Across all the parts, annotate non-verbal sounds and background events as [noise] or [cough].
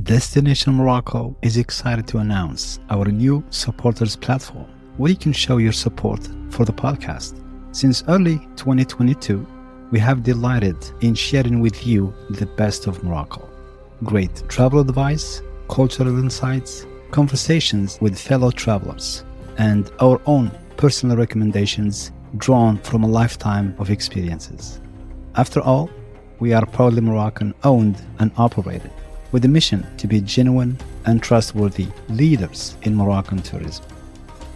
Destination Morocco is excited to announce our new supporters platform where you can show your support for the podcast. Since early 2022, we have delighted in sharing with you the best of Morocco. Great travel advice, cultural insights, conversations with fellow travelers, and our own personal recommendations drawn from a lifetime of experiences. After all, we are proudly Moroccan owned and operated with a mission to be genuine and trustworthy leaders in Moroccan tourism.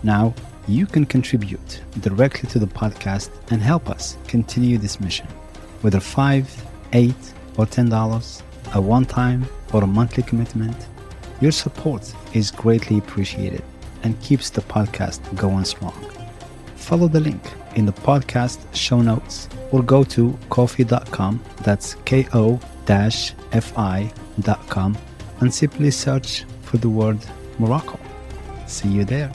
Now, you can contribute directly to the podcast and help us continue this mission. Whether 5, 8, or $10, a one time or a monthly commitment, your support is greatly appreciated and keeps the podcast going strong. Follow the link in the podcast show notes or go to ko-fi.com, that's K O F I.com, and simply search for the word Morocco. See you there.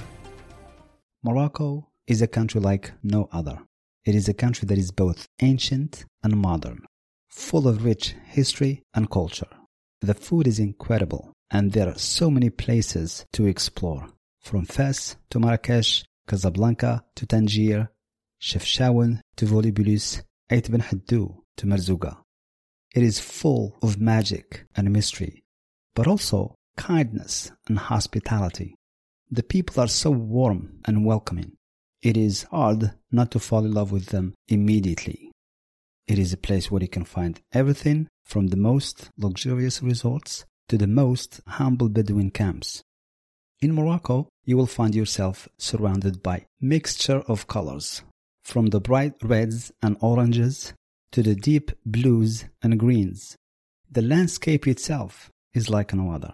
Morocco is a country like no other. It is a country that is both ancient and modern, full of rich history and culture. The food is incredible, and there are so many places to explore, from Fes to Marrakesh, Casablanca to Tangier, Chefchaouen to Volubilis, Ait Ben Haddou to Merzouga. It is full of magic and mystery, but also kindness and hospitality. The people are so warm and welcoming. It is hard not to fall in love with them immediately. It is a place where you can find everything from the most luxurious resorts to the most humble Bedouin camps. In Morocco, you will find yourself surrounded by mixture of colors, from the bright reds and oranges to the deep blues and greens. The landscape itself is like no other.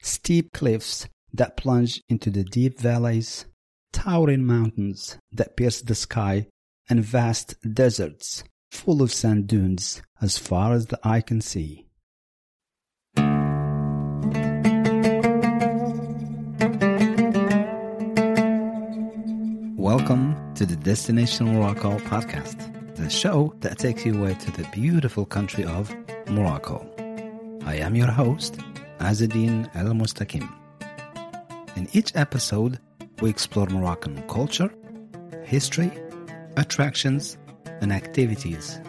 Steep cliffs that plunge into the deep valleys, towering mountains that pierce the sky, and vast deserts full of sand dunes as far as the eye can see. Welcome to the Destination Morocco podcast, the show that takes you away to the beautiful country of Morocco. I am your host, Azadine El Mustakim. In each episode, we explore Moroccan culture, history, attractions, and activities.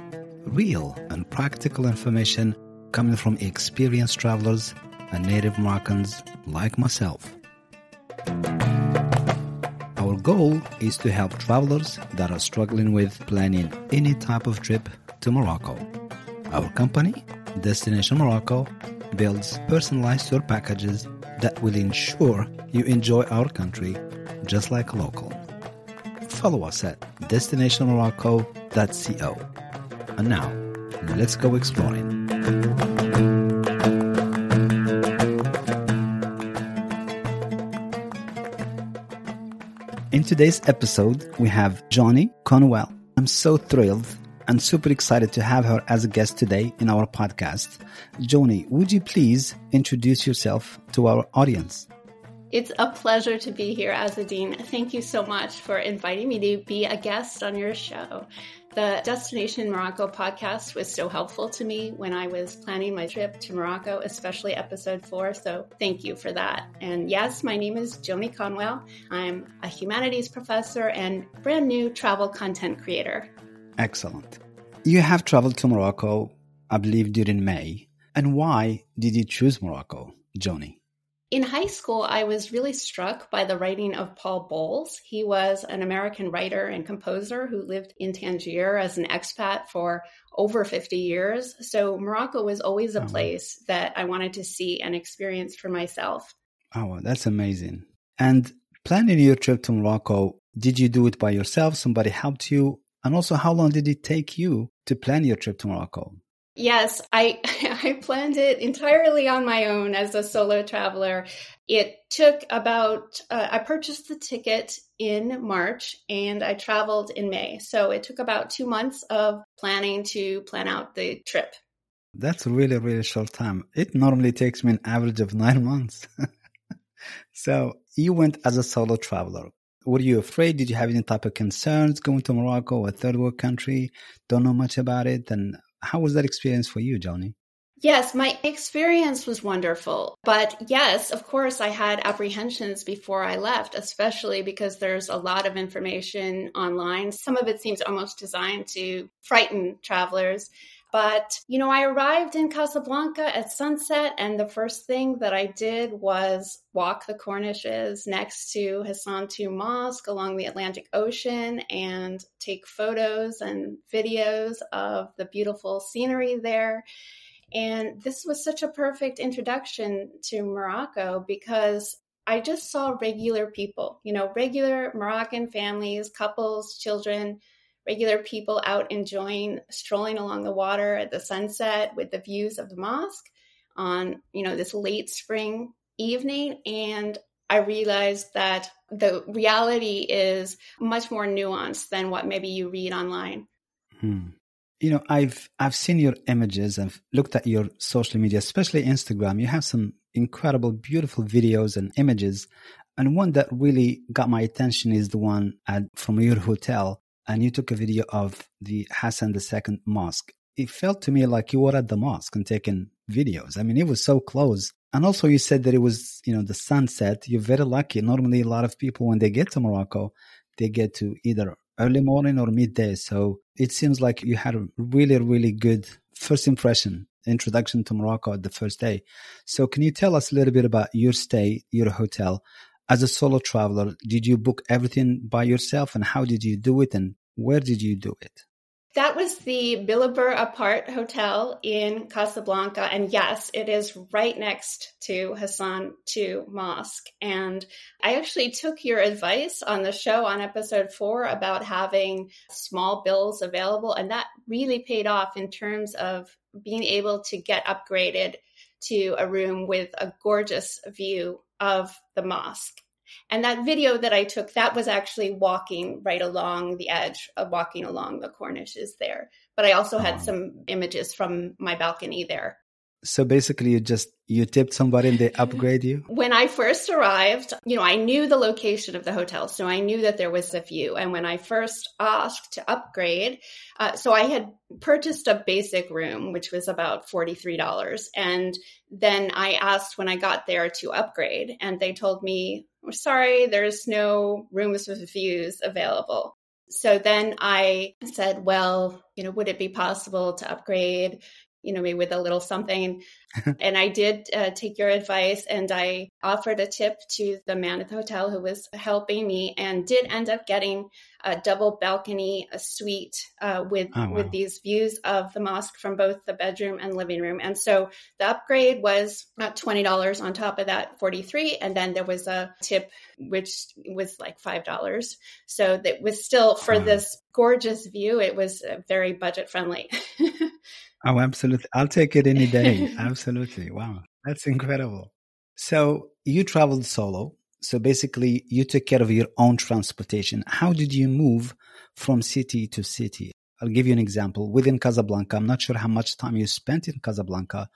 Real and practical information coming from experienced travelers and native Moroccans like myself. Goal is to help travelers that are struggling with planning any type of trip to Morocco. Our company, Destination Morocco, builds personalized tour packages that will ensure you enjoy our country just like a local. Follow us at destinationmorocco.co. And now, let's go exploring. Today's episode, we have Joni Conwell. I'm so thrilled and super excited to have her as a guest today in our podcast. Johnny, would you please introduce yourself to our audience? It's a pleasure to be here, Azadine. Thank you so much for inviting me to be a guest on your show. The Destination Morocco podcast was so helpful to me when I was planning my trip to Morocco, especially episode four. So thank you for that. And yes, my name is Joni Conwell. I'm a humanities professor and brand new travel content creator. Excellent. You have traveled to Morocco, I believe, during May. And why did you choose Morocco, Joni? In high school, I was really struck by the writing of Paul Bowles. He was an American writer and composer who lived in Tangier as an expat for over 50 years. So Morocco was always a oh. place that I wanted to see and experience for myself. Oh, that's amazing. And planning your trip to Morocco, did you do it by yourself? Somebody helped you? And also, how long did it take you to plan your trip to Morocco? Yes, I [laughs] I planned it entirely on my own as a solo traveler. It took about uh, I purchased the ticket in March and I traveled in May. So it took about 2 months of planning to plan out the trip. That's really really short time. It normally takes me an average of 9 months. [laughs] so you went as a solo traveler were you afraid? Did you have any type of concerns going to Morocco, a third world country? Don't know much about it. And how was that experience for you, Joni? Yes, my experience was wonderful. But yes, of course, I had apprehensions before I left, especially because there's a lot of information online. Some of it seems almost designed to frighten travelers. But, you know, I arrived in Casablanca at sunset, and the first thing that I did was walk the Corniches next to Hassan II Mosque along the Atlantic Ocean and take photos and videos of the beautiful scenery there. And this was such a perfect introduction to Morocco because I just saw regular people, you know, regular Moroccan families, couples, children, regular people out enjoying strolling along the water at the sunset with the views of the mosque on, you know, this late spring evening. And I realized that the reality is much more nuanced than what maybe you read online. Hmm. You know i've i've seen your images. I've looked at your social media especially instagram. You have some incredible beautiful videos and images. And one that really got my attention is the one at from your hotel and you took a video of the hassan ii mosque it felt to me like you were at the mosque and taking videos i mean it was so close and also you said that it was you know the sunset you're very lucky normally a lot of people when they get to morocco they get to either early morning or midday. So it seems like you had a really, really good first impression, introduction to Morocco at the first day. So can you tell us a little bit about your stay, your hotel? As a solo traveler, did you book everything by yourself and how did you do it and where did you do it? That was the Billabur Apart Hotel in Casablanca. And yes, it is right next to Hassan II Mosque. And I actually took your advice on the show on episode four about having small bills available. And that really paid off in terms of being able to get upgraded to a room with a gorgeous view of the mosque. And that video that I took, that was actually walking right along the edge of walking along the corniches there. But I also had oh. some images from my balcony there. So basically, you just you tipped somebody and they upgrade you. When I first arrived, you know, I knew the location of the hotel, so I knew that there was a view. And when I first asked to upgrade, uh, so I had purchased a basic room, which was about forty three dollars, and then I asked when I got there to upgrade, and they told me, "We're sorry, there's no rooms with views available." So then I said, well, you know, would it be possible to upgrade you know, me with a little something. [laughs] and I did uh, take your advice and I offered a tip to the man at the hotel who was helping me and did end up getting a double balcony a suite uh, with oh, wow. with these views of the mosque from both the bedroom and living room. And so the upgrade was twenty dollars on top of that forty three, and then there was a tip which was like five dollars. So that was still for this gorgeous view. It was uh, very budget friendly. [laughs] Oh, absolutely. I'll take it any day. [laughs] absolutely. Wow. That's incredible. So you traveled solo. So basically, you took care of your own transportation. How did you move from city to city? I'll give you an example. Within Casablanca, I'm not sure how much time you spent in Casablanca.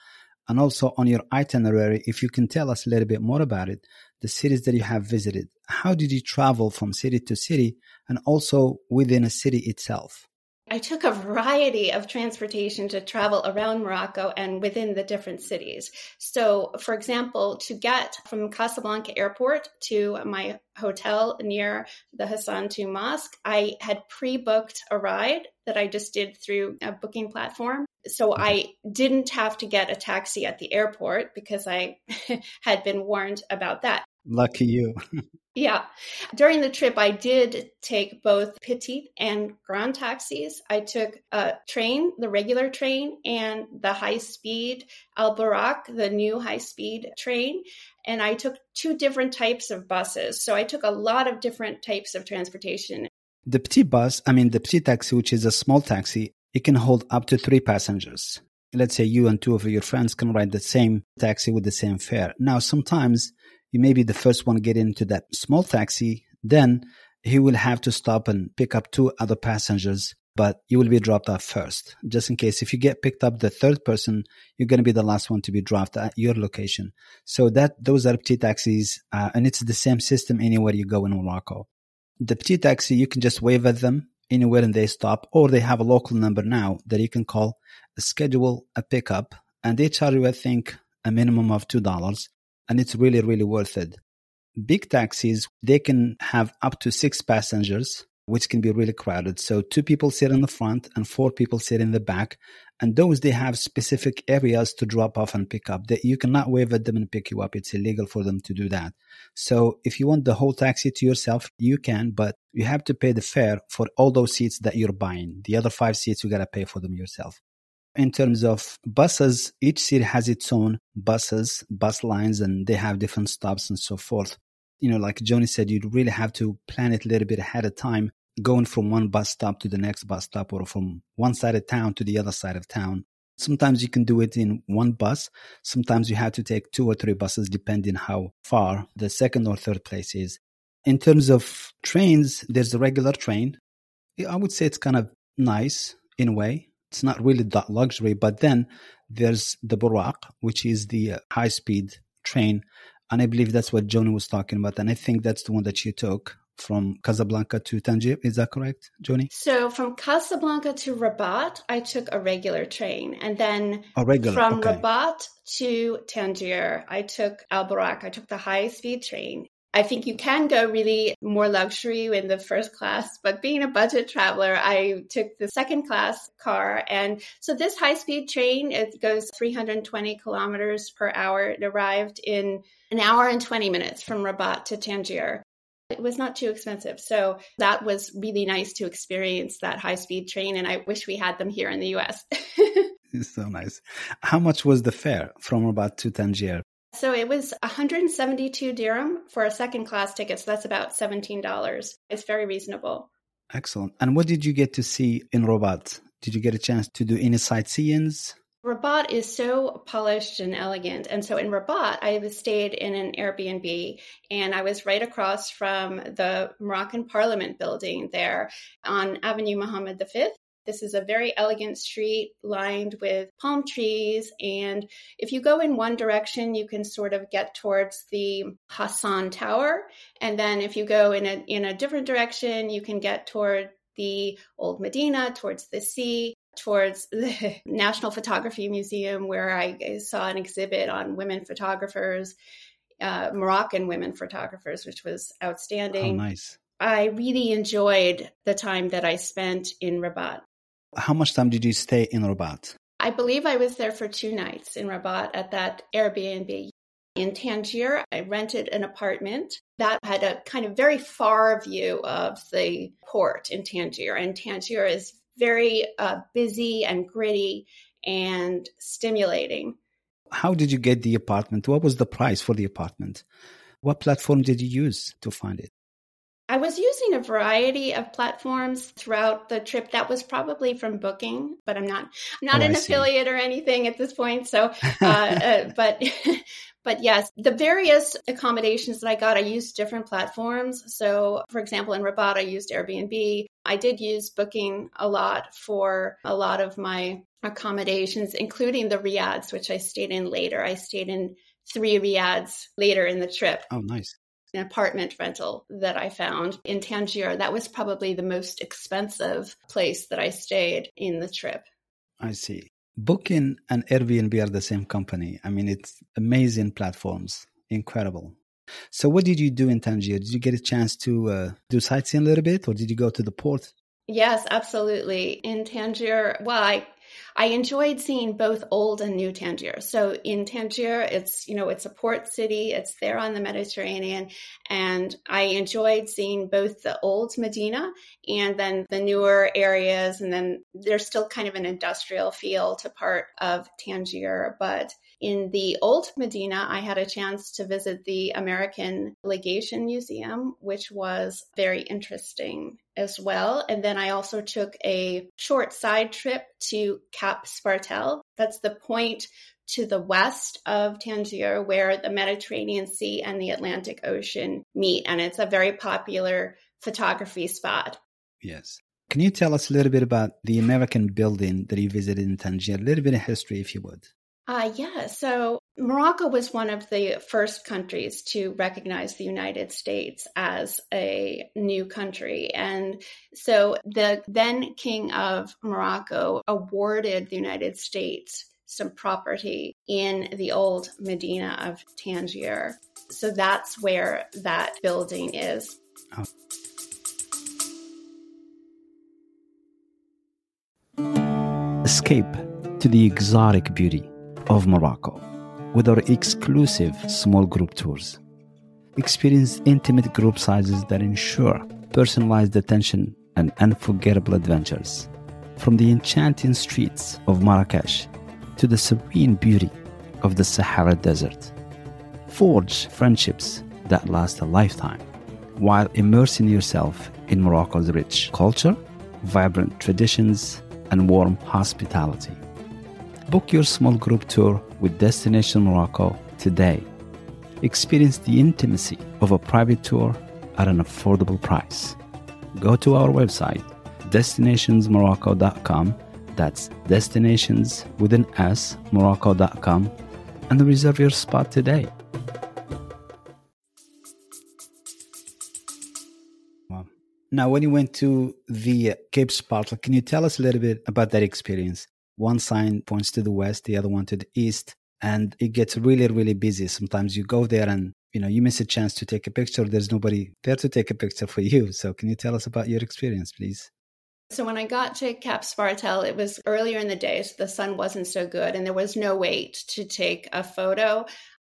And also on your itinerary, if you can tell us a little bit more about it, the cities that you have visited. How did you travel from city to city and also within a city itself? I took a variety of transportation to travel around Morocco and within the different cities. So, for example, to get from Casablanca airport to my hotel near the Hassan II Mosque, I had pre booked a ride that I just did through a booking platform. So I mm-hmm. didn't have to get a taxi at the airport because I [laughs] had been warned about that. Lucky you. [laughs] Yeah. During the trip, I did take both petite and grand taxis. I took a train, the regular train, and the high speed Al Buraq, the new high speed train. And I took two different types of buses. So I took a lot of different types of transportation. The petite bus, I mean, the petite taxi, which is a small taxi, it can hold up to three passengers. Let's say you and two of your friends can ride the same taxi with the same fare. Now, sometimes you may be the first one to get into that small taxi. Then he will have to stop and pick up two other passengers, but you will be dropped off first. Just in case if you get picked up the third person, you're going to be the last one to be dropped at your location. So that those are petit taxis, uh, and it's the same system anywhere you go in Morocco. The petit taxi, you can just wave at them anywhere and they stop, or they have a local number now that you can call, schedule a pickup and they charge you, I think, a minimum of $2 and it's really, really worth it. Big taxis, they can have up to six passengers, which can be really crowded. So two people sit in the front and four people sit in the back. And those, they have specific areas to drop off and pick up that you cannot wave at them and pick you up. It's illegal for them to do that. So if you want the whole taxi to yourself, you can, but you have to pay the fare for all those seats that you're buying. The other five seats, you got to pay for them yourself in terms of buses, each city has its own buses, bus lines, and they have different stops and so forth. You know, like Joni said, you really have to plan it a little bit ahead of time, going from one bus stop to the next bus stop or from one side of town to the other side of town. Sometimes you can do it in one bus. Sometimes you have to take two or three buses, depending how far the second or third place is. In terms of trains, there's a regular train. I would say it's kind of nice in a way it's not really that luxury. But then there's the Buraq, which is the high speed train. And I believe that's what Joni was talking about. And I think that's the one that you took from Casablanca to Tangier. Is that correct, Joni? So from Casablanca to Rabat, I took a regular train. And then a regular, from okay. Rabat to Tangier, I took Al Buraq. I took the high speed train. I think you can go really more luxury in the first class, but being a budget traveler, I took the second class car. And so this high speed train, it goes 320 kilometers per hour. It arrived in an hour and 20 minutes from Rabat to Tangier. It was not too expensive. So that was really nice to experience that high speed train. And I wish we had them here in the US. [laughs] it's so nice. How much was the fare from Rabat to Tangier? So it was 172 dirham for a second class ticket. So that's about $17. It's very reasonable. Excellent. And what did you get to see in Rabat? Did you get a chance to do any sightseeings? Rabat is so polished and elegant. And so in Rabat, I stayed in an Airbnb and I was right across from the Moroccan Parliament building there on Avenue Mohammed V. This is a very elegant street lined with palm trees. And if you go in one direction, you can sort of get towards the Hassan Tower. And then if you go in a, in a different direction, you can get toward the Old Medina, towards the sea, towards [laughs] the National Photography Museum, where I saw an exhibit on women photographers, uh, Moroccan women photographers, which was outstanding. Oh, nice. I really enjoyed the time that I spent in Rabat. How much time did you stay in Rabat? I believe I was there for two nights in Rabat at that Airbnb. In Tangier, I rented an apartment that had a kind of very far view of the port in Tangier. And Tangier is very uh, busy and gritty and stimulating. How did you get the apartment? What was the price for the apartment? What platform did you use to find it? I was using a variety of platforms throughout the trip. That was probably from Booking, but I'm not I'm not oh, an affiliate or anything at this point. So, [laughs] uh, uh, but [laughs] but yes, the various accommodations that I got, I used different platforms. So, for example, in Rabat, I used Airbnb. I did use Booking a lot for a lot of my accommodations, including the riads, which I stayed in later. I stayed in three riads later in the trip. Oh, nice an apartment rental that I found in Tangier. That was probably the most expensive place that I stayed in the trip. I see. Booking and Airbnb are the same company. I mean, it's amazing platforms, incredible. So, what did you do in Tangier? Did you get a chance to uh, do sightseeing a little bit, or did you go to the port? Yes, absolutely. In Tangier, well, I I enjoyed seeing both old and new Tangier. So in Tangier, it's, you know, it's a port city. It's there on the Mediterranean. And I enjoyed seeing both the old Medina and then the newer areas. And then there's still kind of an industrial feel to part of Tangier, but in the old Medina, I had a chance to visit the American Legation Museum, which was very interesting as well. And then I also took a short side trip to Cap Spartel. That's the point to the west of Tangier where the Mediterranean Sea and the Atlantic Ocean meet. And it's a very popular photography spot. Yes. Can you tell us a little bit about the American building that you visited in Tangier? A little bit of history, if you would. Uh, yeah. So Morocco was one of the first countries to recognize the United States as a new country. And so the then King of Morocco awarded the United States some property in the old Medina of Tangier. So that's where that building is. Oh. Escape to the exotic beauty of Morocco with our exclusive small group tours. Experience intimate group sizes that ensure personalized attention and unforgettable adventures. From the enchanting streets of Marrakesh to the serene beauty of the Sahara Desert. Forge friendships that last a lifetime while immersing yourself in Morocco's rich culture, vibrant traditions, and warm hospitality. Book your small group tour with Destination Morocco today. Experience the intimacy of a private tour at an affordable price. Go to our website, destinationsmorocco.com. That's destinations with an S, morocco.com, and reserve your spot today. Now, when you went to the Cape Spartel, can you tell us a little bit about that experience? One sign points to the west, the other one to the east, and it gets really, really busy. Sometimes you go there and you know you miss a chance to take a picture. There's nobody there to take a picture for you. So, can you tell us about your experience, please? So when I got to Cap Spartel, it was earlier in the day, so the sun wasn't so good, and there was no wait to take a photo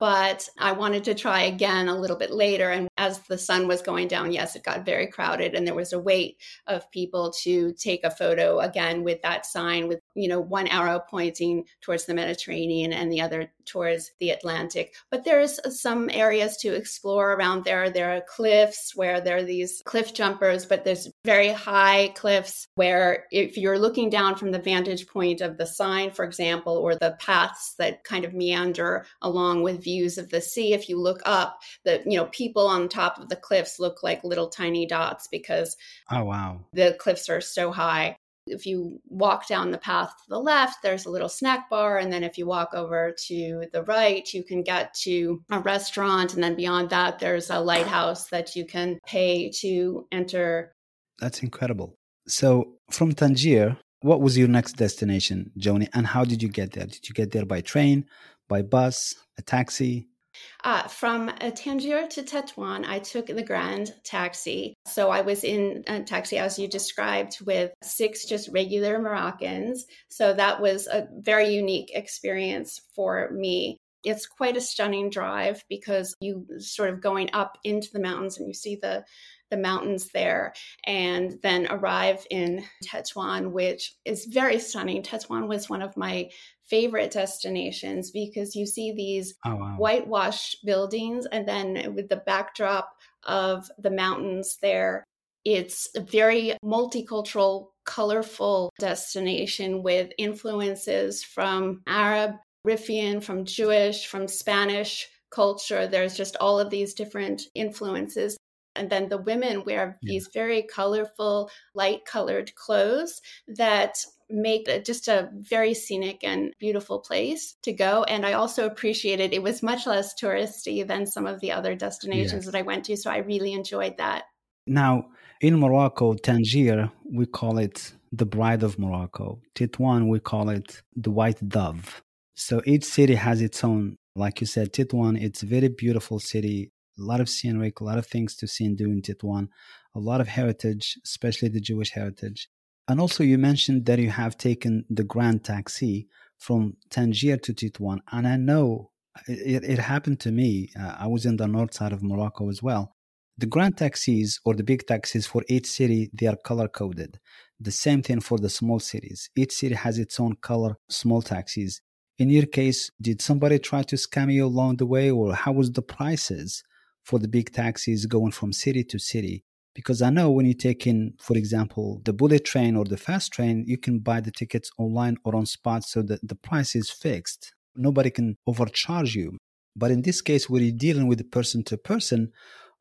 but I wanted to try again a little bit later. And as the sun was going down, yes, it got very crowded and there was a wait of people to take a photo again with that sign with, you know, one arrow pointing towards the Mediterranean and the other towards the Atlantic. But there's uh, some areas to explore around there. There are cliffs where there are these cliff jumpers, but there's very high cliffs where if you're looking down from the vantage point of the sign, for example, or the paths that kind of meander along with views of the sea, if you look up, the you know people on top of the cliffs look like little tiny dots because oh wow the cliffs are so high if you walk down the path to the left, there's a little snack bar. And then if you walk over to the right, you can get to a restaurant. And then beyond that, there's a lighthouse that you can pay to enter. That's incredible. So from Tangier, what was your next destination, Joni? And how did you get there? Did you get there by train, by bus, a taxi? Uh, from uh, Tangier to Tetuan, I took the Grand Taxi. So I was in a taxi, as you described, with six just regular Moroccans. So that was a very unique experience for me. It's quite a stunning drive because you sort of going up into the mountains and you see the the mountains there and then arrive in Tetuan, which is very stunning. Tetuan was one of my favorite destinations because you see these oh, wow. whitewashed buildings and then with the backdrop of the mountains there it's a very multicultural colorful destination with influences from arab riffian from jewish from spanish culture there's just all of these different influences and then the women wear yeah. these very colorful light colored clothes that make it just a very scenic and beautiful place to go. And I also appreciated it was much less touristy than some of the other destinations that I went to. So I really enjoyed that. Now, in Morocco, Tangier, we call it the bride of Morocco. Tetuan, we call it the white dove. So each city has its own, like you said, Tetuan, it's a very beautiful city, a lot of scenery, a lot of things to see and do in Tetuan, a lot of heritage, especially the Jewish heritage. And also, you mentioned that you have taken the Grand Taxi from Tangier to Tetuan. And I know it, it happened to me. Uh, I was in the north side of Morocco as well. The Grand Taxis or the big taxis for each city, they are color coded. The same thing for the small cities. Each city has its own color small taxis. In your case, did somebody try to scam you along the way, or how was the prices for the big taxis going from city to city? Because I know when you take in, for example, the bullet train or the fast train, you can buy the tickets online or on spot so that the price is fixed. Nobody can overcharge you. But in this case, where you're dealing with person to person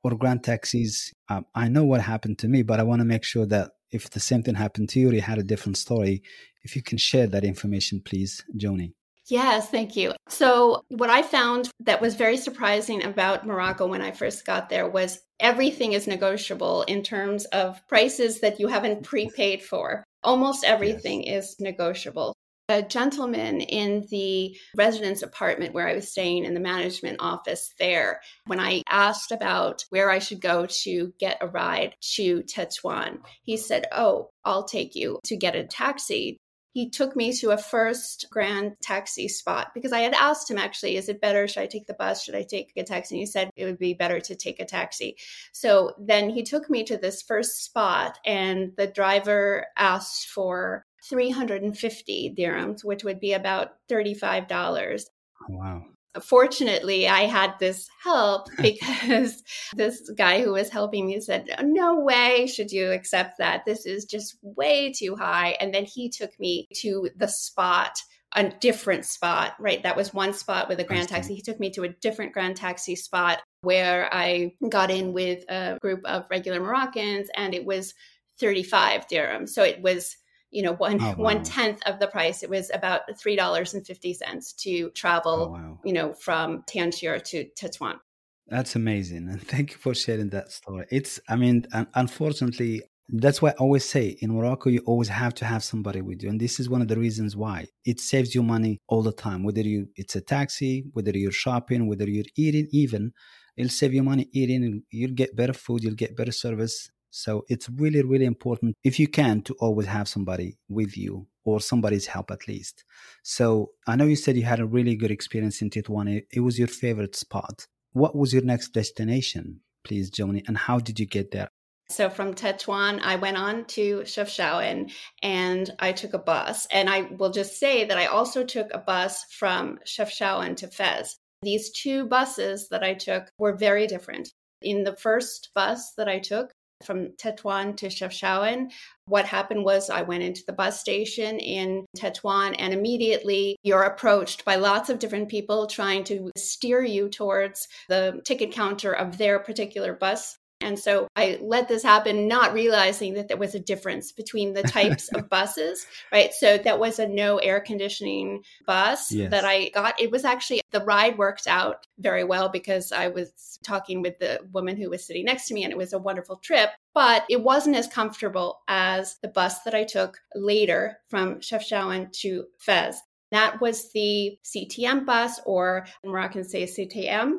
or grand taxis, um, I know what happened to me, but I want to make sure that if the same thing happened to you or you had a different story, if you can share that information, please, Joni. Yes, thank you. So, what I found that was very surprising about Morocco when I first got there was everything is negotiable in terms of prices that you haven't prepaid for. Almost everything yes. is negotiable. a gentleman in the residence apartment where I was staying in the management office there. When I asked about where I should go to get a ride to Tetuan, he said, Oh, I'll take you to get a taxi he took me to a first grand taxi spot because I had asked him actually, is it better? Should I take the bus? Should I take a taxi? And he said it would be better to take a taxi. So then he took me to this first spot, and the driver asked for 350 dirhams, which would be about $35. Wow fortunately i had this help [laughs] because this guy who was helping me said no way should you accept that. This is just way too high. And then he took me to the spot a different spot right? That was one spot with a grand taxi. He took me to a different grand taxi spot where i got in with a group of regular moroccans and it was 35 dirhams. So it was you know one oh, wow. one tenth of the price. It was about three dollars and fifty cents to travel, oh, wow. you know, from Tangier to Tetuan. That's amazing, and [laughs] thank you for sharing that story. It's, I mean, unfortunately, that's why I always say in Morocco, you always have to have somebody with you. And this is one of the reasons why it saves you money all the time. Whether you it's a taxi, whether you're shopping, whether you're eating, even it'll save you money eating. You'll get better food, you'll get better service, so it's really, really important if you can to always have somebody with you or somebody's help at least. So I know you said you had a really good experience in Tetuan. It was your favorite spot. What was your next destination, please, Joni? And how did you get there? So from Tetuan, I went on to Chefchaouen and I took a bus. And I will just say that I also took a bus from Chefchaouen to Fez. These two buses that I took were very different. In the first bus that I took, from Tetuan to Chefchaouen. What happened was I went into the bus station in Tetuan and immediately you're approached by lots of different people trying to steer you towards the ticket counter of their particular bus and so I let this happen, not realizing that there was a difference between the [laughs] types of buses, right? So that was a no air conditioning bus yes. that I got. It was actually the ride worked out very well because I was talking with the woman who was sitting next to me and it was a wonderful trip, but it wasn't as comfortable as the bus that I took later from Chefchaouen to Fez. That was the CTM bus, or Moroccan say CTM,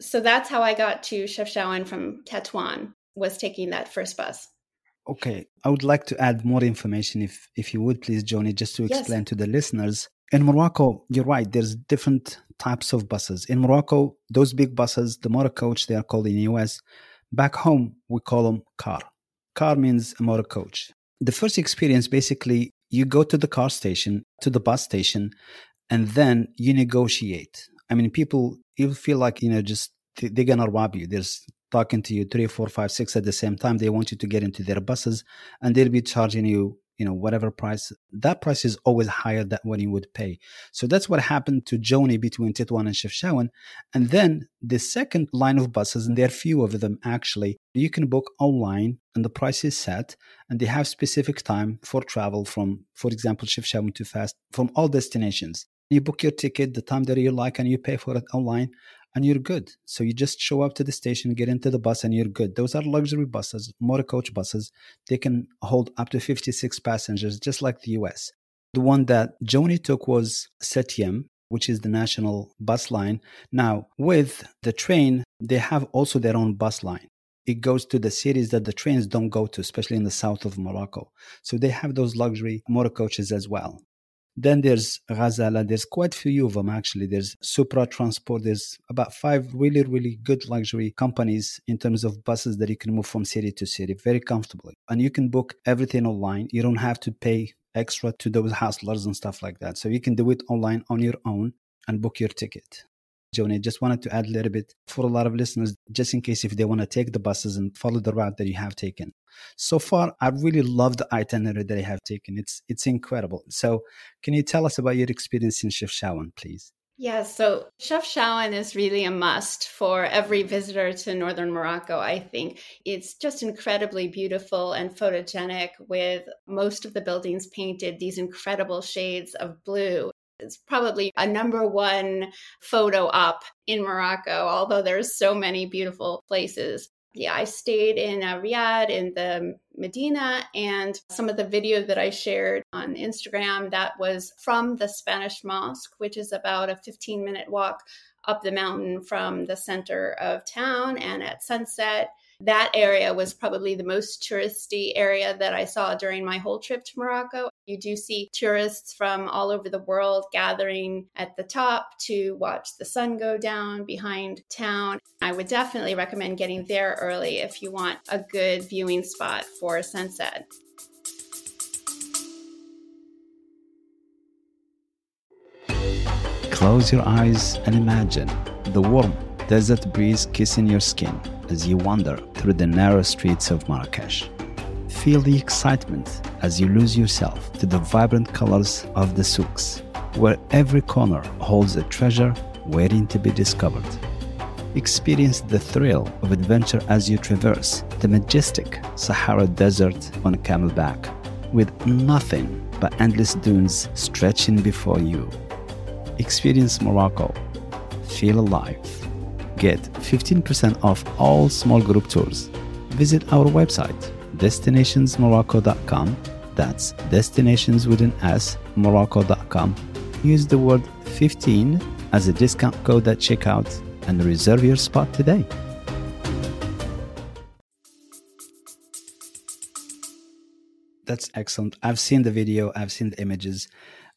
so that's how I got to Chefchaouen from Tetuan was taking that first bus. Okay, I would like to add more information if if you would please, Joni, just to explain yes. to the listeners. In Morocco, you're right. There's different types of buses. In Morocco, those big buses, the motor coach, they are called in the US. Back home, we call them car. Car means a motor coach. The first experience, basically, you go to the car station, to the bus station, and then you negotiate. I mean, people you feel like you know just they're gonna rob you. There's talking to you three, four, five, six at the same time. They want you to get into their buses, and they'll be charging you you know whatever price that price is always higher than what you would pay so that's what happened to joni between Tetuan and Chefchaouen. and then the second line of buses and there are few of them actually you can book online and the price is set and they have specific time for travel from for example Chefchaouen to Fez from all destinations you book your ticket the time that you like and you pay for it online and you're good. So you just show up to the station get into the bus and you're good. Those are luxury buses motor coach buses. They can hold up to 56 passengers just like the us the one that joni took was CTM which is the national bus line. Now with the train they have also their own bus line. It goes to the cities that the trains don't go to, especially in the south of Morocco. So they have those luxury motor coaches as well. Then there's Ghazala. There's quite a few of them actually. There's Supra Transport. There's about five really, really good luxury companies in terms of buses that you can move from city to city very comfortably. And you can book everything online. You don't have to pay extra to those hustlers and stuff like that. So you can do it online on your own and book your ticket. Joni, just wanted to add a little bit for a lot of listeners, just in case if they want to take the buses and follow the route that you have taken. So far, I really love the itinerary that I have taken. It's it's incredible. So, can you tell us about your experience in Chefchaouen, please? Yeah, so Chefchaouen is really a must for every visitor to northern Morocco, I think. It's just incredibly beautiful and photogenic with most of the buildings painted these incredible shades of blue it's probably a number one photo op in Morocco, although there's so many beautiful places. Yeah, I stayed in uh, riad in the Medina, and some of the video that I shared on Instagram that was from the Spanish Mosque, which is about a 15 minute walk up the mountain from the center of town. And at sunset, that area was probably the most touristy area that I saw during my whole trip to Morocco. You do see tourists from all over the world gathering at the top to watch the sun go down behind town. I would definitely recommend getting there early if you want a good viewing spot for sunset. Close your eyes and imagine the warm desert breeze kissing your skin as you wander through the narrow streets of Marrakesh. Feel the excitement as you lose yourself to the vibrant colors of the souks, where every corner holds a treasure waiting to be discovered. Experience the thrill of adventure as you traverse the majestic Sahara Desert on camelback, with nothing but endless dunes stretching before you. Experience Morocco. Feel alive get 15% off all small group tours. Visit our website, destinationsmorocco.com. That's destinations with an S, morocco.com. Use the word 15 as a discount code at checkout and reserve your spot today. That's excellent. I've seen the video, I've seen the images,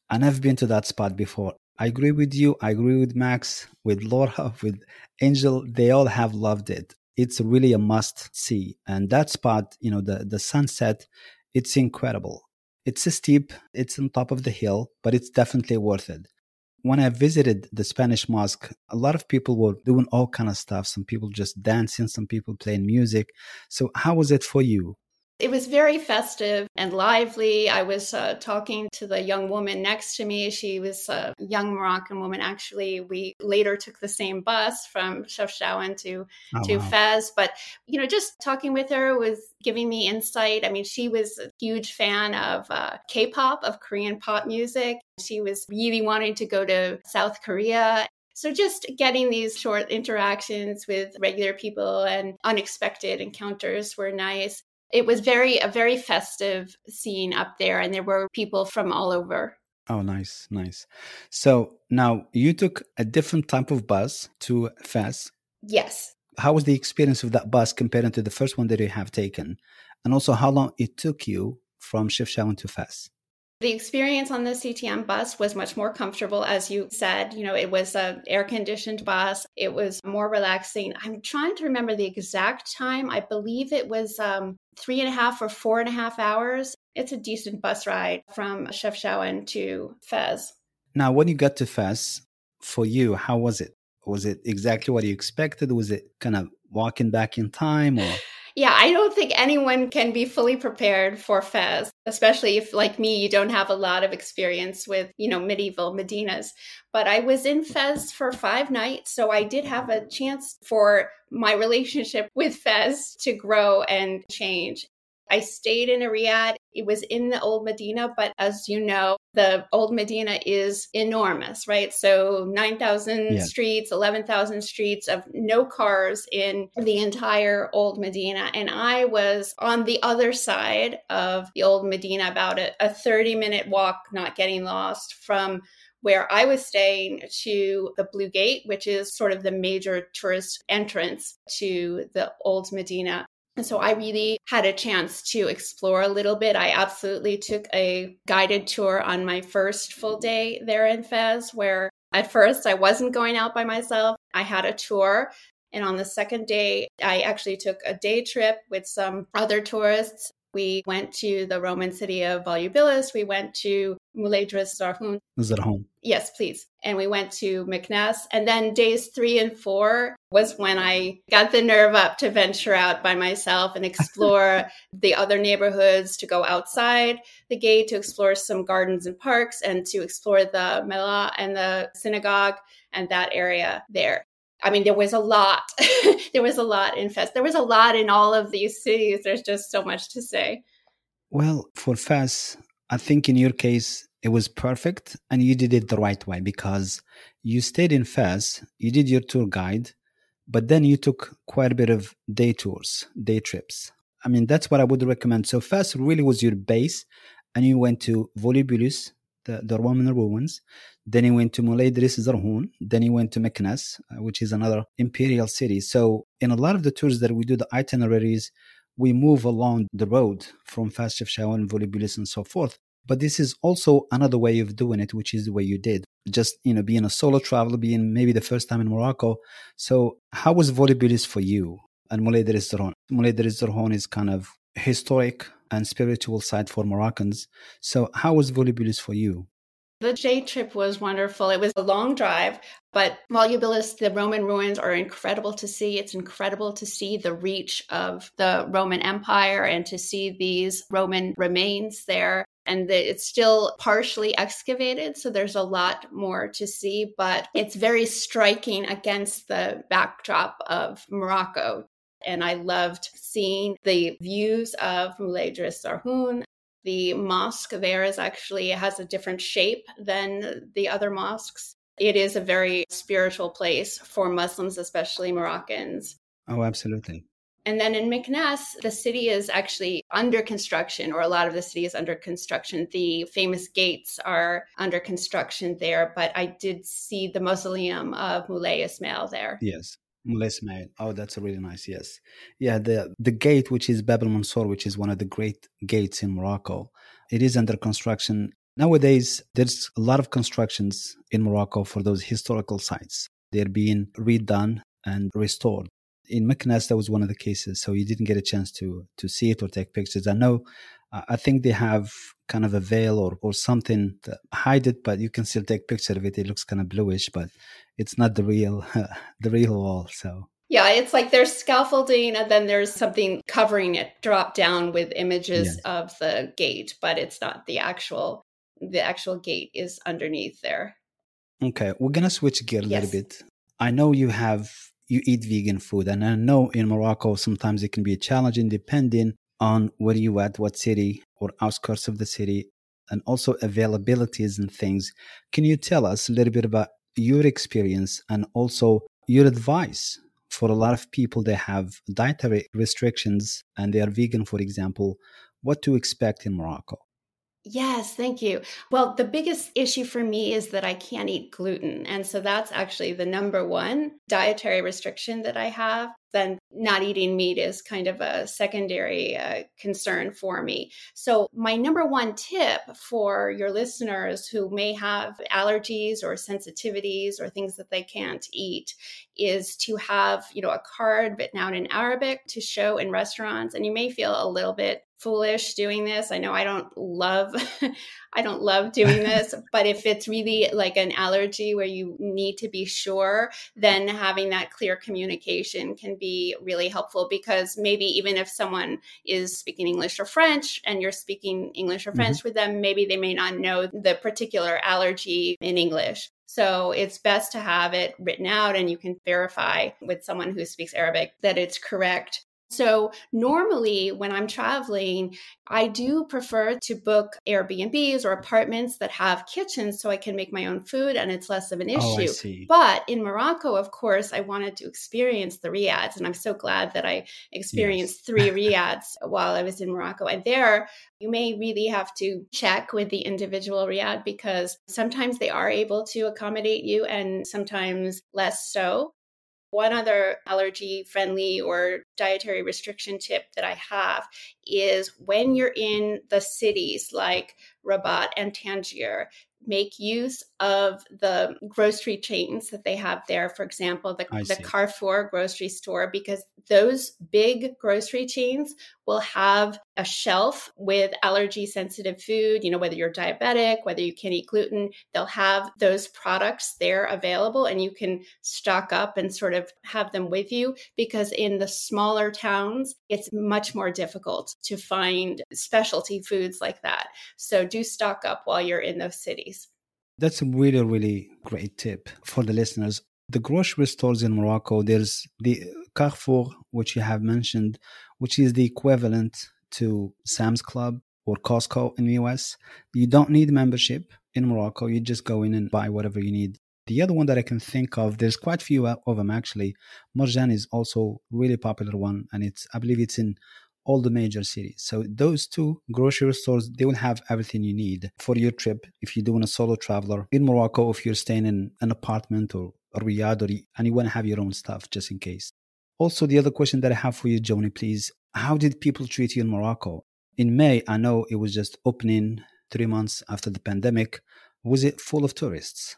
and I've been to that spot before. I agree with you. I agree with Max, with Laura, [laughs] with Angel. They all have loved it. It's really a must see. And that spot, you know, the, the sunset, it's incredible. It's steep, it's on top of the hill, but it's definitely worth it. When I visited the Spanish mosque, a lot of people were doing all kind of stuff. Some people just dancing, some people playing music. So how was it for you? It was very festive and lively. I was uh, talking to the young woman next to me. She was a young Moroccan woman. Actually, we later took the same bus from Chefchaouen to oh, to wow. Fez. But you know, just talking with her was giving me insight. I mean, she was a huge fan of uh, K-pop, of Korean pop music. She was really wanting to go to South Korea so just getting these short interactions with regular people and unexpected encounters were nice it was very a very festive scene up there and there were people from all over. Oh nice nice. So now you took a different type of bus to fez. Yes. How was the experience of that bus compared to the first one that you have taken? And also how long it took you from Chefchaouen to fez the experience on the CTM bus was much more comfortable, as you said. You know, it was a air conditioned bus. It was more relaxing. I'm trying to remember the exact time. I believe it was um, three and a half or four and a half hours. It's a decent bus ride from Chefchaouen to Fez. Now, when you got to Fez, for you, how was it? Was it exactly what you expected? Was it kind of walking back in time or? Yeah, I don't think anyone can be fully prepared for Fez, especially if, like me, you don't have a lot of experience with, you know, medieval Medinas. But I was in Fez for five nights, so I did have a chance for my relationship with Fez to grow and change. I stayed in a riad. It was in the old Medina, but as you know, the old Medina is enormous, right? So 9,000 yeah. streets, 11,000 streets of no cars in the entire old Medina. And I was on the other side of the old Medina, about a, a 30 minute walk, not getting lost from where I was staying to the Blue Gate, which is sort of the major tourist entrance to the old Medina. And so I really had a chance to explore a little bit. I absolutely took a guided tour on my first full day there in Fez, where at first I wasn't going out by myself. I had a tour. And on the second day, I actually took a day trip with some other tourists we went to the Roman city of Volubilis. We went to Moulay Idriss Zarhoun. Was it home? Yes, please. And we went to Meknes. And then days three and four was when I got the nerve up to venture out by myself and explore [laughs] the other neighborhoods, to go outside the gate, to explore some gardens and parks, and to explore the Mellah and the synagogue and that area there. I mean, there was a lot. [laughs] there was a lot in Fez. There was a lot in all of these cities. There's just so much to say. Well, for Fez, I think in your case, it was perfect and you did it the right way because you stayed in Fez, you did your tour guide, but then you took quite a bit of day tours, day trips. I mean, that's what I would recommend. So Fes really was your base, and you went to Volubilis, the, the Roman ruins. Then he went to Moulay Idriss Zarhoun. Then he went to Meknes, uh, which is another imperial city. So in a lot of the tours that we do, the itineraries, we move along the road from Fas Chefchaouen, Volubilis, and so forth. But this is also another way of doing it, which is the way you did. Just, you know, being a solo traveler, being maybe the first time in Morocco. So how was Volubilis for you and Moulay Idriss Zarhoun? Moulay Idriss Zarhoun is kind of historic and spiritual side for Moroccans. So how was Volubilis for you? The J trip was wonderful. It was a long drive, but Volubilis, the Roman ruins are incredible to see. It's incredible to see the reach of the Roman Empire and to see these Roman remains there. And it's still partially excavated, so there's a lot more to see, but it's very striking against the backdrop of Morocco. And I loved seeing the views of Moulay Zarhoun the mosque there is actually has a different shape than the other mosques. It is a very spiritual place for Muslims, especially Moroccans. Oh, absolutely. And then in Meknes, the city is actually under construction, or a lot of the city is under construction. The famous gates are under construction there, but I did see the mausoleum of Moulay Ismail there. Yes. Ismail. Oh, that's a really nice. Yes, yeah. The the gate, which is Bab el Mansour, which is one of the great gates in Morocco, it is under construction nowadays. There's a lot of constructions in Morocco for those historical sites. They're being redone and restored. In Meknes, that was one of the cases, so you didn't get a chance to to see it or take pictures. I know I think they have kind of a veil or, or something to hide it, but you can still take picture of it. It looks kind of bluish, but it's not the real [laughs] the real wall. So yeah, it's like there's scaffolding and then there's something covering it, drop down with images of the gate, but it's not the actual the actual gate is underneath there. Okay, we're gonna switch gear a yes. little bit. I know you have you eat vegan food, and I know in Morocco sometimes it can be a challenge depending on where you at, what city or outskirts of the city, and also availabilities and things. Can you tell us a little bit about your experience and also your advice for a lot of people that have dietary restrictions and they are vegan, for example, what to expect in Morocco? Yes, thank you. Well, the biggest issue for me is that I can't eat gluten. And so that's actually the number one dietary restriction that I have then not eating meat is kind of a secondary uh, concern for me. So, my number one tip for your listeners who may have allergies or sensitivities or things that they can't eat is to have, you know, a card written out in Arabic to show in restaurants. And you may feel a little bit foolish doing this. I know I don't love [laughs] I don't love doing [laughs] this, but if it's really like an allergy where you need to be sure, then having that clear communication can be really helpful because maybe even if someone is speaking English or French and you're speaking English or French mm-hmm. with them, maybe they may not know the particular allergy in English. So it's best to have it written out and you can verify with someone who speaks Arabic that it's correct. So, normally when I'm traveling, I do prefer to book Airbnbs or apartments that have kitchens so I can make my own food and it's less of an oh, issue. Oh, but in Morocco, of course, I wanted to experience the riads. And I'm so glad that I experienced yes. three riads while I was in Morocco. And there, you may really have to check with the individual riad because sometimes they are able to accommodate you and sometimes less so. One other allergy friendly or dietary restriction tip that I have is when you're in the cities like Rabat and Tangier, make use of the grocery chains that they have there. For example, the, the Carrefour grocery store, because those big grocery chains will have a shelf with allergy sensitive food, you know, whether you're diabetic, whether you can't eat gluten, they'll have those products there available and you can stock up and sort of have them with you because in the smaller towns, it's much more difficult to find specialty foods like that. So do stock up while you're in those cities. That's a really, really great tip for the listeners. The grocery stores in Morocco, there's the Carrefour, which you have mentioned, which is the equivalent to Sam's Club or Costco in the US. You don't need membership in Morocco. You just go in and buy whatever you need. The other one that I can think of, there's quite a few of them actually. Marjane is also really popular one, and it's I believe it's in all the major cities. So those two grocery stores, they will have everything you need for your trip. If you're doing a solo traveler in Morocco, if you're staying in an apartment or a riad, or, and you want to have your own stuff just in case. Also, the other question that I have for you, Joni, please, how did people treat you in Morocco? In May, I know it was just opening three months after the pandemic. Was it full of tourists?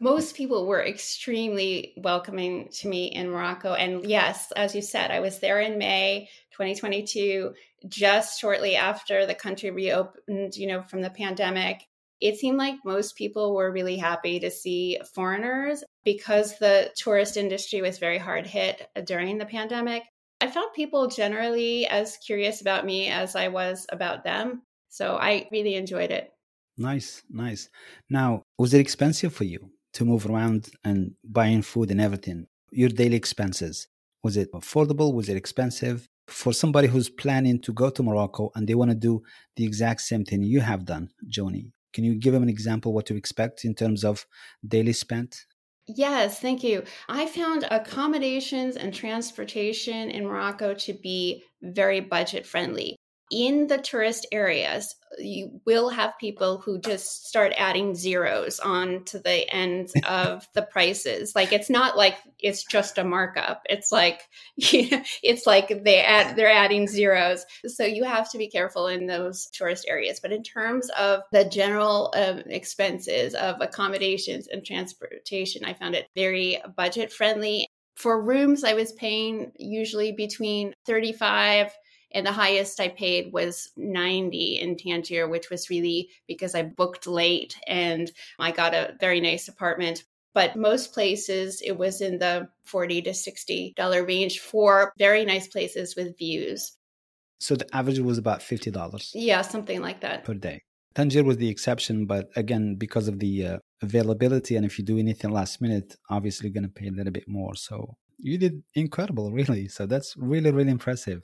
Most people were extremely welcoming to me in Morocco. And yes, as you said, I was there in May 2022, just shortly after the country reopened, you know, from the pandemic. It seemed like most people were really happy to see foreigners because the tourist industry was very hard hit during the pandemic. I found people generally as curious about me as I was about them. So I really enjoyed it. Nice, nice. Now, was it expensive for you? To move around and buying food and everything. Your daily expenses. Was it affordable? Was it expensive? For somebody who's planning to go to Morocco and they want to do the exact same thing you have done, Joni, can you give them an example what to expect in terms of daily spent? Yes, thank you. I found accommodations and transportation in Morocco to be very budget friendly in the tourist areas, you will have people who just start adding zeros on to the end [laughs] of the prices. Like it's not like it's just a markup. It's like you [laughs] know, it's like they add they're adding zeros. So you have to be careful in those tourist areas. But in terms of the general um, expenses of accommodations and transportation, I found it very budget friendly. For rooms, I was paying usually between 35 and the highest I paid was 90 in Tangier, which was really because I booked late and I got a very nice apartment. But most places, it was in the 40 to $60 range for very nice places with views. So the average was about $50? Yeah, something like that. Per day. Tangier was the exception, but again, because of the uh, availability, and if you do anything last minute, obviously going to pay a little bit more. So you did incredible, [laughs] really. So that's really, really impressive.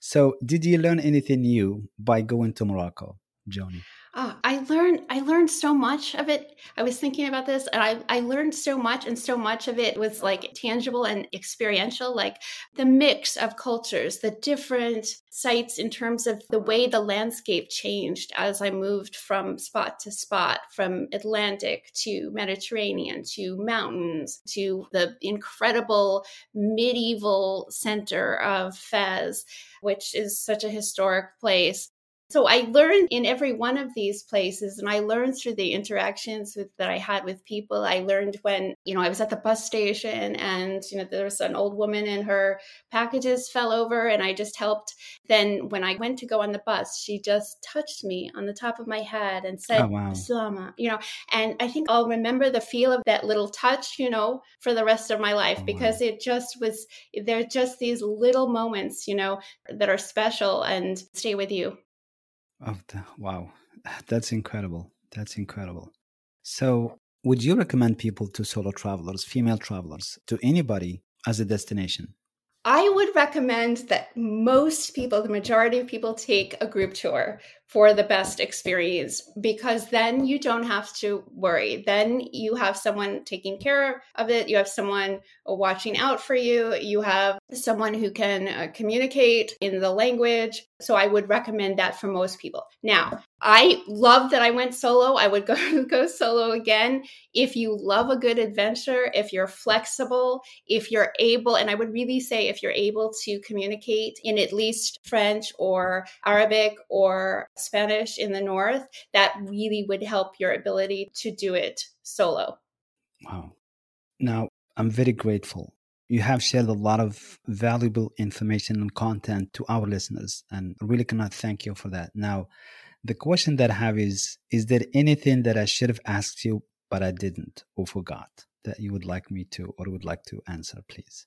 So, did you learn anything new by going to Morocco, Joni? Oh, I learned I learned so much of it. I was thinking about this and I, I learned so much and so much of it was like tangible and experiential, like the mix of cultures, the different sites in terms of the way the landscape changed as I moved from spot to spot, from Atlantic to Mediterranean to mountains to the incredible medieval center of Fez, which is such a historic place so I learned in every one of these places, and I learned through the interactions with, that I had with people. I learned when, you know, I was at the bus station and, you know, there was an old woman and her packages fell over, and I just helped. Then when I went to go on the bus, she just touched me on the top of my head and said, oh, wow. Salama, you know, and I think I'll remember the feel of that little touch, you know, for the rest of my life oh, because wow. it just was, they're just these little moments, you know, that are special and stay with you. Oh, wow. [laughs] That's incredible. That's incredible. So, would you recommend people to solo travelers, female travelers, to anybody as a destination? I would recommend that most people, the majority of people, take a group tour for the best experience because then you don't have to worry. Then you have someone taking care of it. You have someone watching out for you. You have someone who can uh, communicate in the language. So I would recommend that for most people. Now, I love that I went solo. I would [laughs] go go solo again. If you love a good adventure, if you're flexible, if you're able and I would really say if you're able to communicate in at least French or Arabic or Spanish in the north, that really would help your ability to do it solo. Wow. Now, I'm very grateful. You have shared a lot of valuable information and content to our listeners, and really cannot thank you for that. Now, the question that I have is Is there anything that I should have asked you, but I didn't or forgot that you would like me to or would like to answer, please?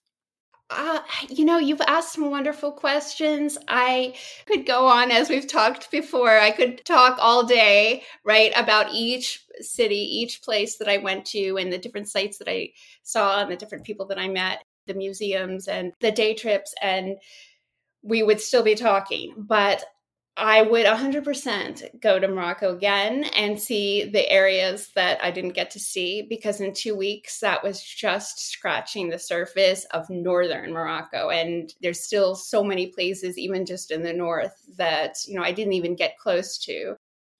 Uh, you know, you've asked some wonderful questions. I could go on as we've talked before. I could talk all day, right, about each city, each place that I went to, and the different sites that I saw, and the different people that I met, the museums and the day trips, and we would still be talking. But I would 100% go to Morocco again and see the areas that I didn't get to see because in two weeks, that was just scratching the surface of northern Morocco. And there's still so many places, even just in the north, that, you know, I didn't even get close to.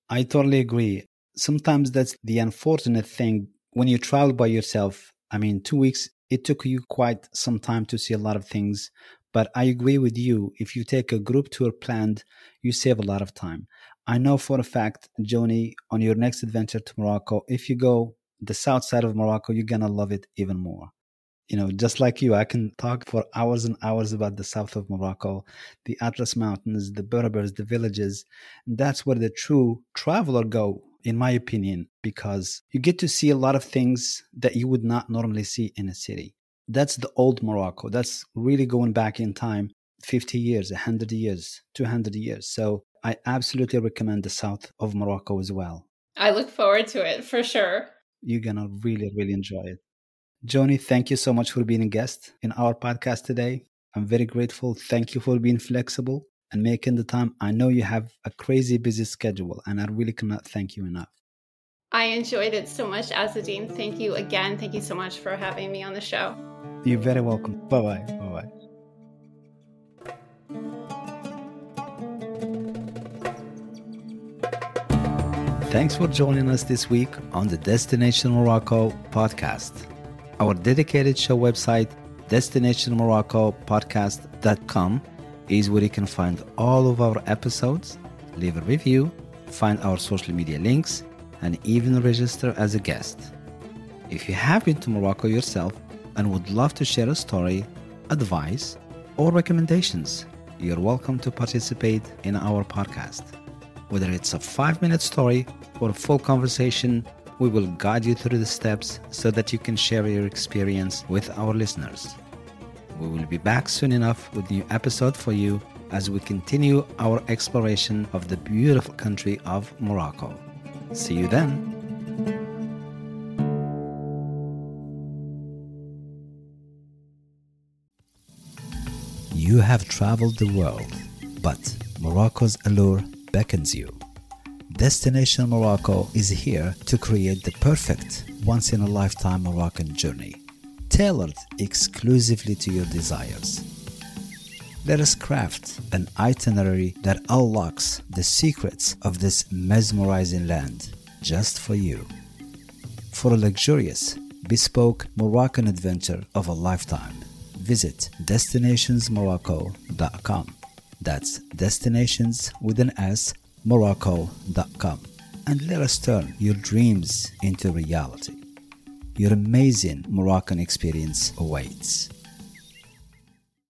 I totally agree. Sometimes that's the unfortunate thing when you travel by yourself. I mean, two weeks, it took you quite some time to see a lot of things but I agree with you. If you take a group tour planned, you save a lot of time. I know for a fact, Joni, on your next adventure to Morocco, if you go the south side of Morocco, you're to love it even more. You know, just like you, I can talk for hours and hours about the south of Morocco, the Atlas Mountains, the Berbers, the villages. That's where the true traveler go, in my opinion, because you get to see a lot of things that you would not normally see in a city that's the old Morocco. That's really going back in time 50 years, 100 years, 200 years. So I absolutely recommend the south of Morocco as well. I look forward to it for sure. You're going to really, really enjoy it. Joni, thank you so much for being a guest in our podcast today. I'm very grateful. Thank you for being flexible and making the time. I know you have a crazy busy schedule, and I really cannot thank you enough. I enjoyed it so much, Azzedine. Thank you again. Thank you so much for having me on the show. You're very welcome. Bye bye. Bye bye. Thanks for joining us this week on the Destination Morocco podcast. Our dedicated show website, destinationmorocco.podcast.com, is where you can find all of our episodes, leave a review, find our social media links, and even register as a guest. If you have been to Morocco yourself, and would love to share a story, advice, or recommendations, you're welcome to participate in our podcast. Whether it's a five minute story or a full conversation, we will guide you through the steps so that you can share your experience with our listeners. We will be back soon enough with new episode for you as we continue our exploration of the beautiful country of Morocco. See you then. You have traveled the world, but Morocco's allure beckons you. Destination Morocco is here to create the perfect once in a lifetime Moroccan journey, tailored exclusively to your desires. Let us craft an itinerary that unlocks the secrets of this mesmerizing land just for you. For a luxurious, bespoke Moroccan adventure of a lifetime visit destinationsmorocco.com. That's destinations with an S, morocco.com. And let us turn your dreams into reality. Your amazing Moroccan experience awaits.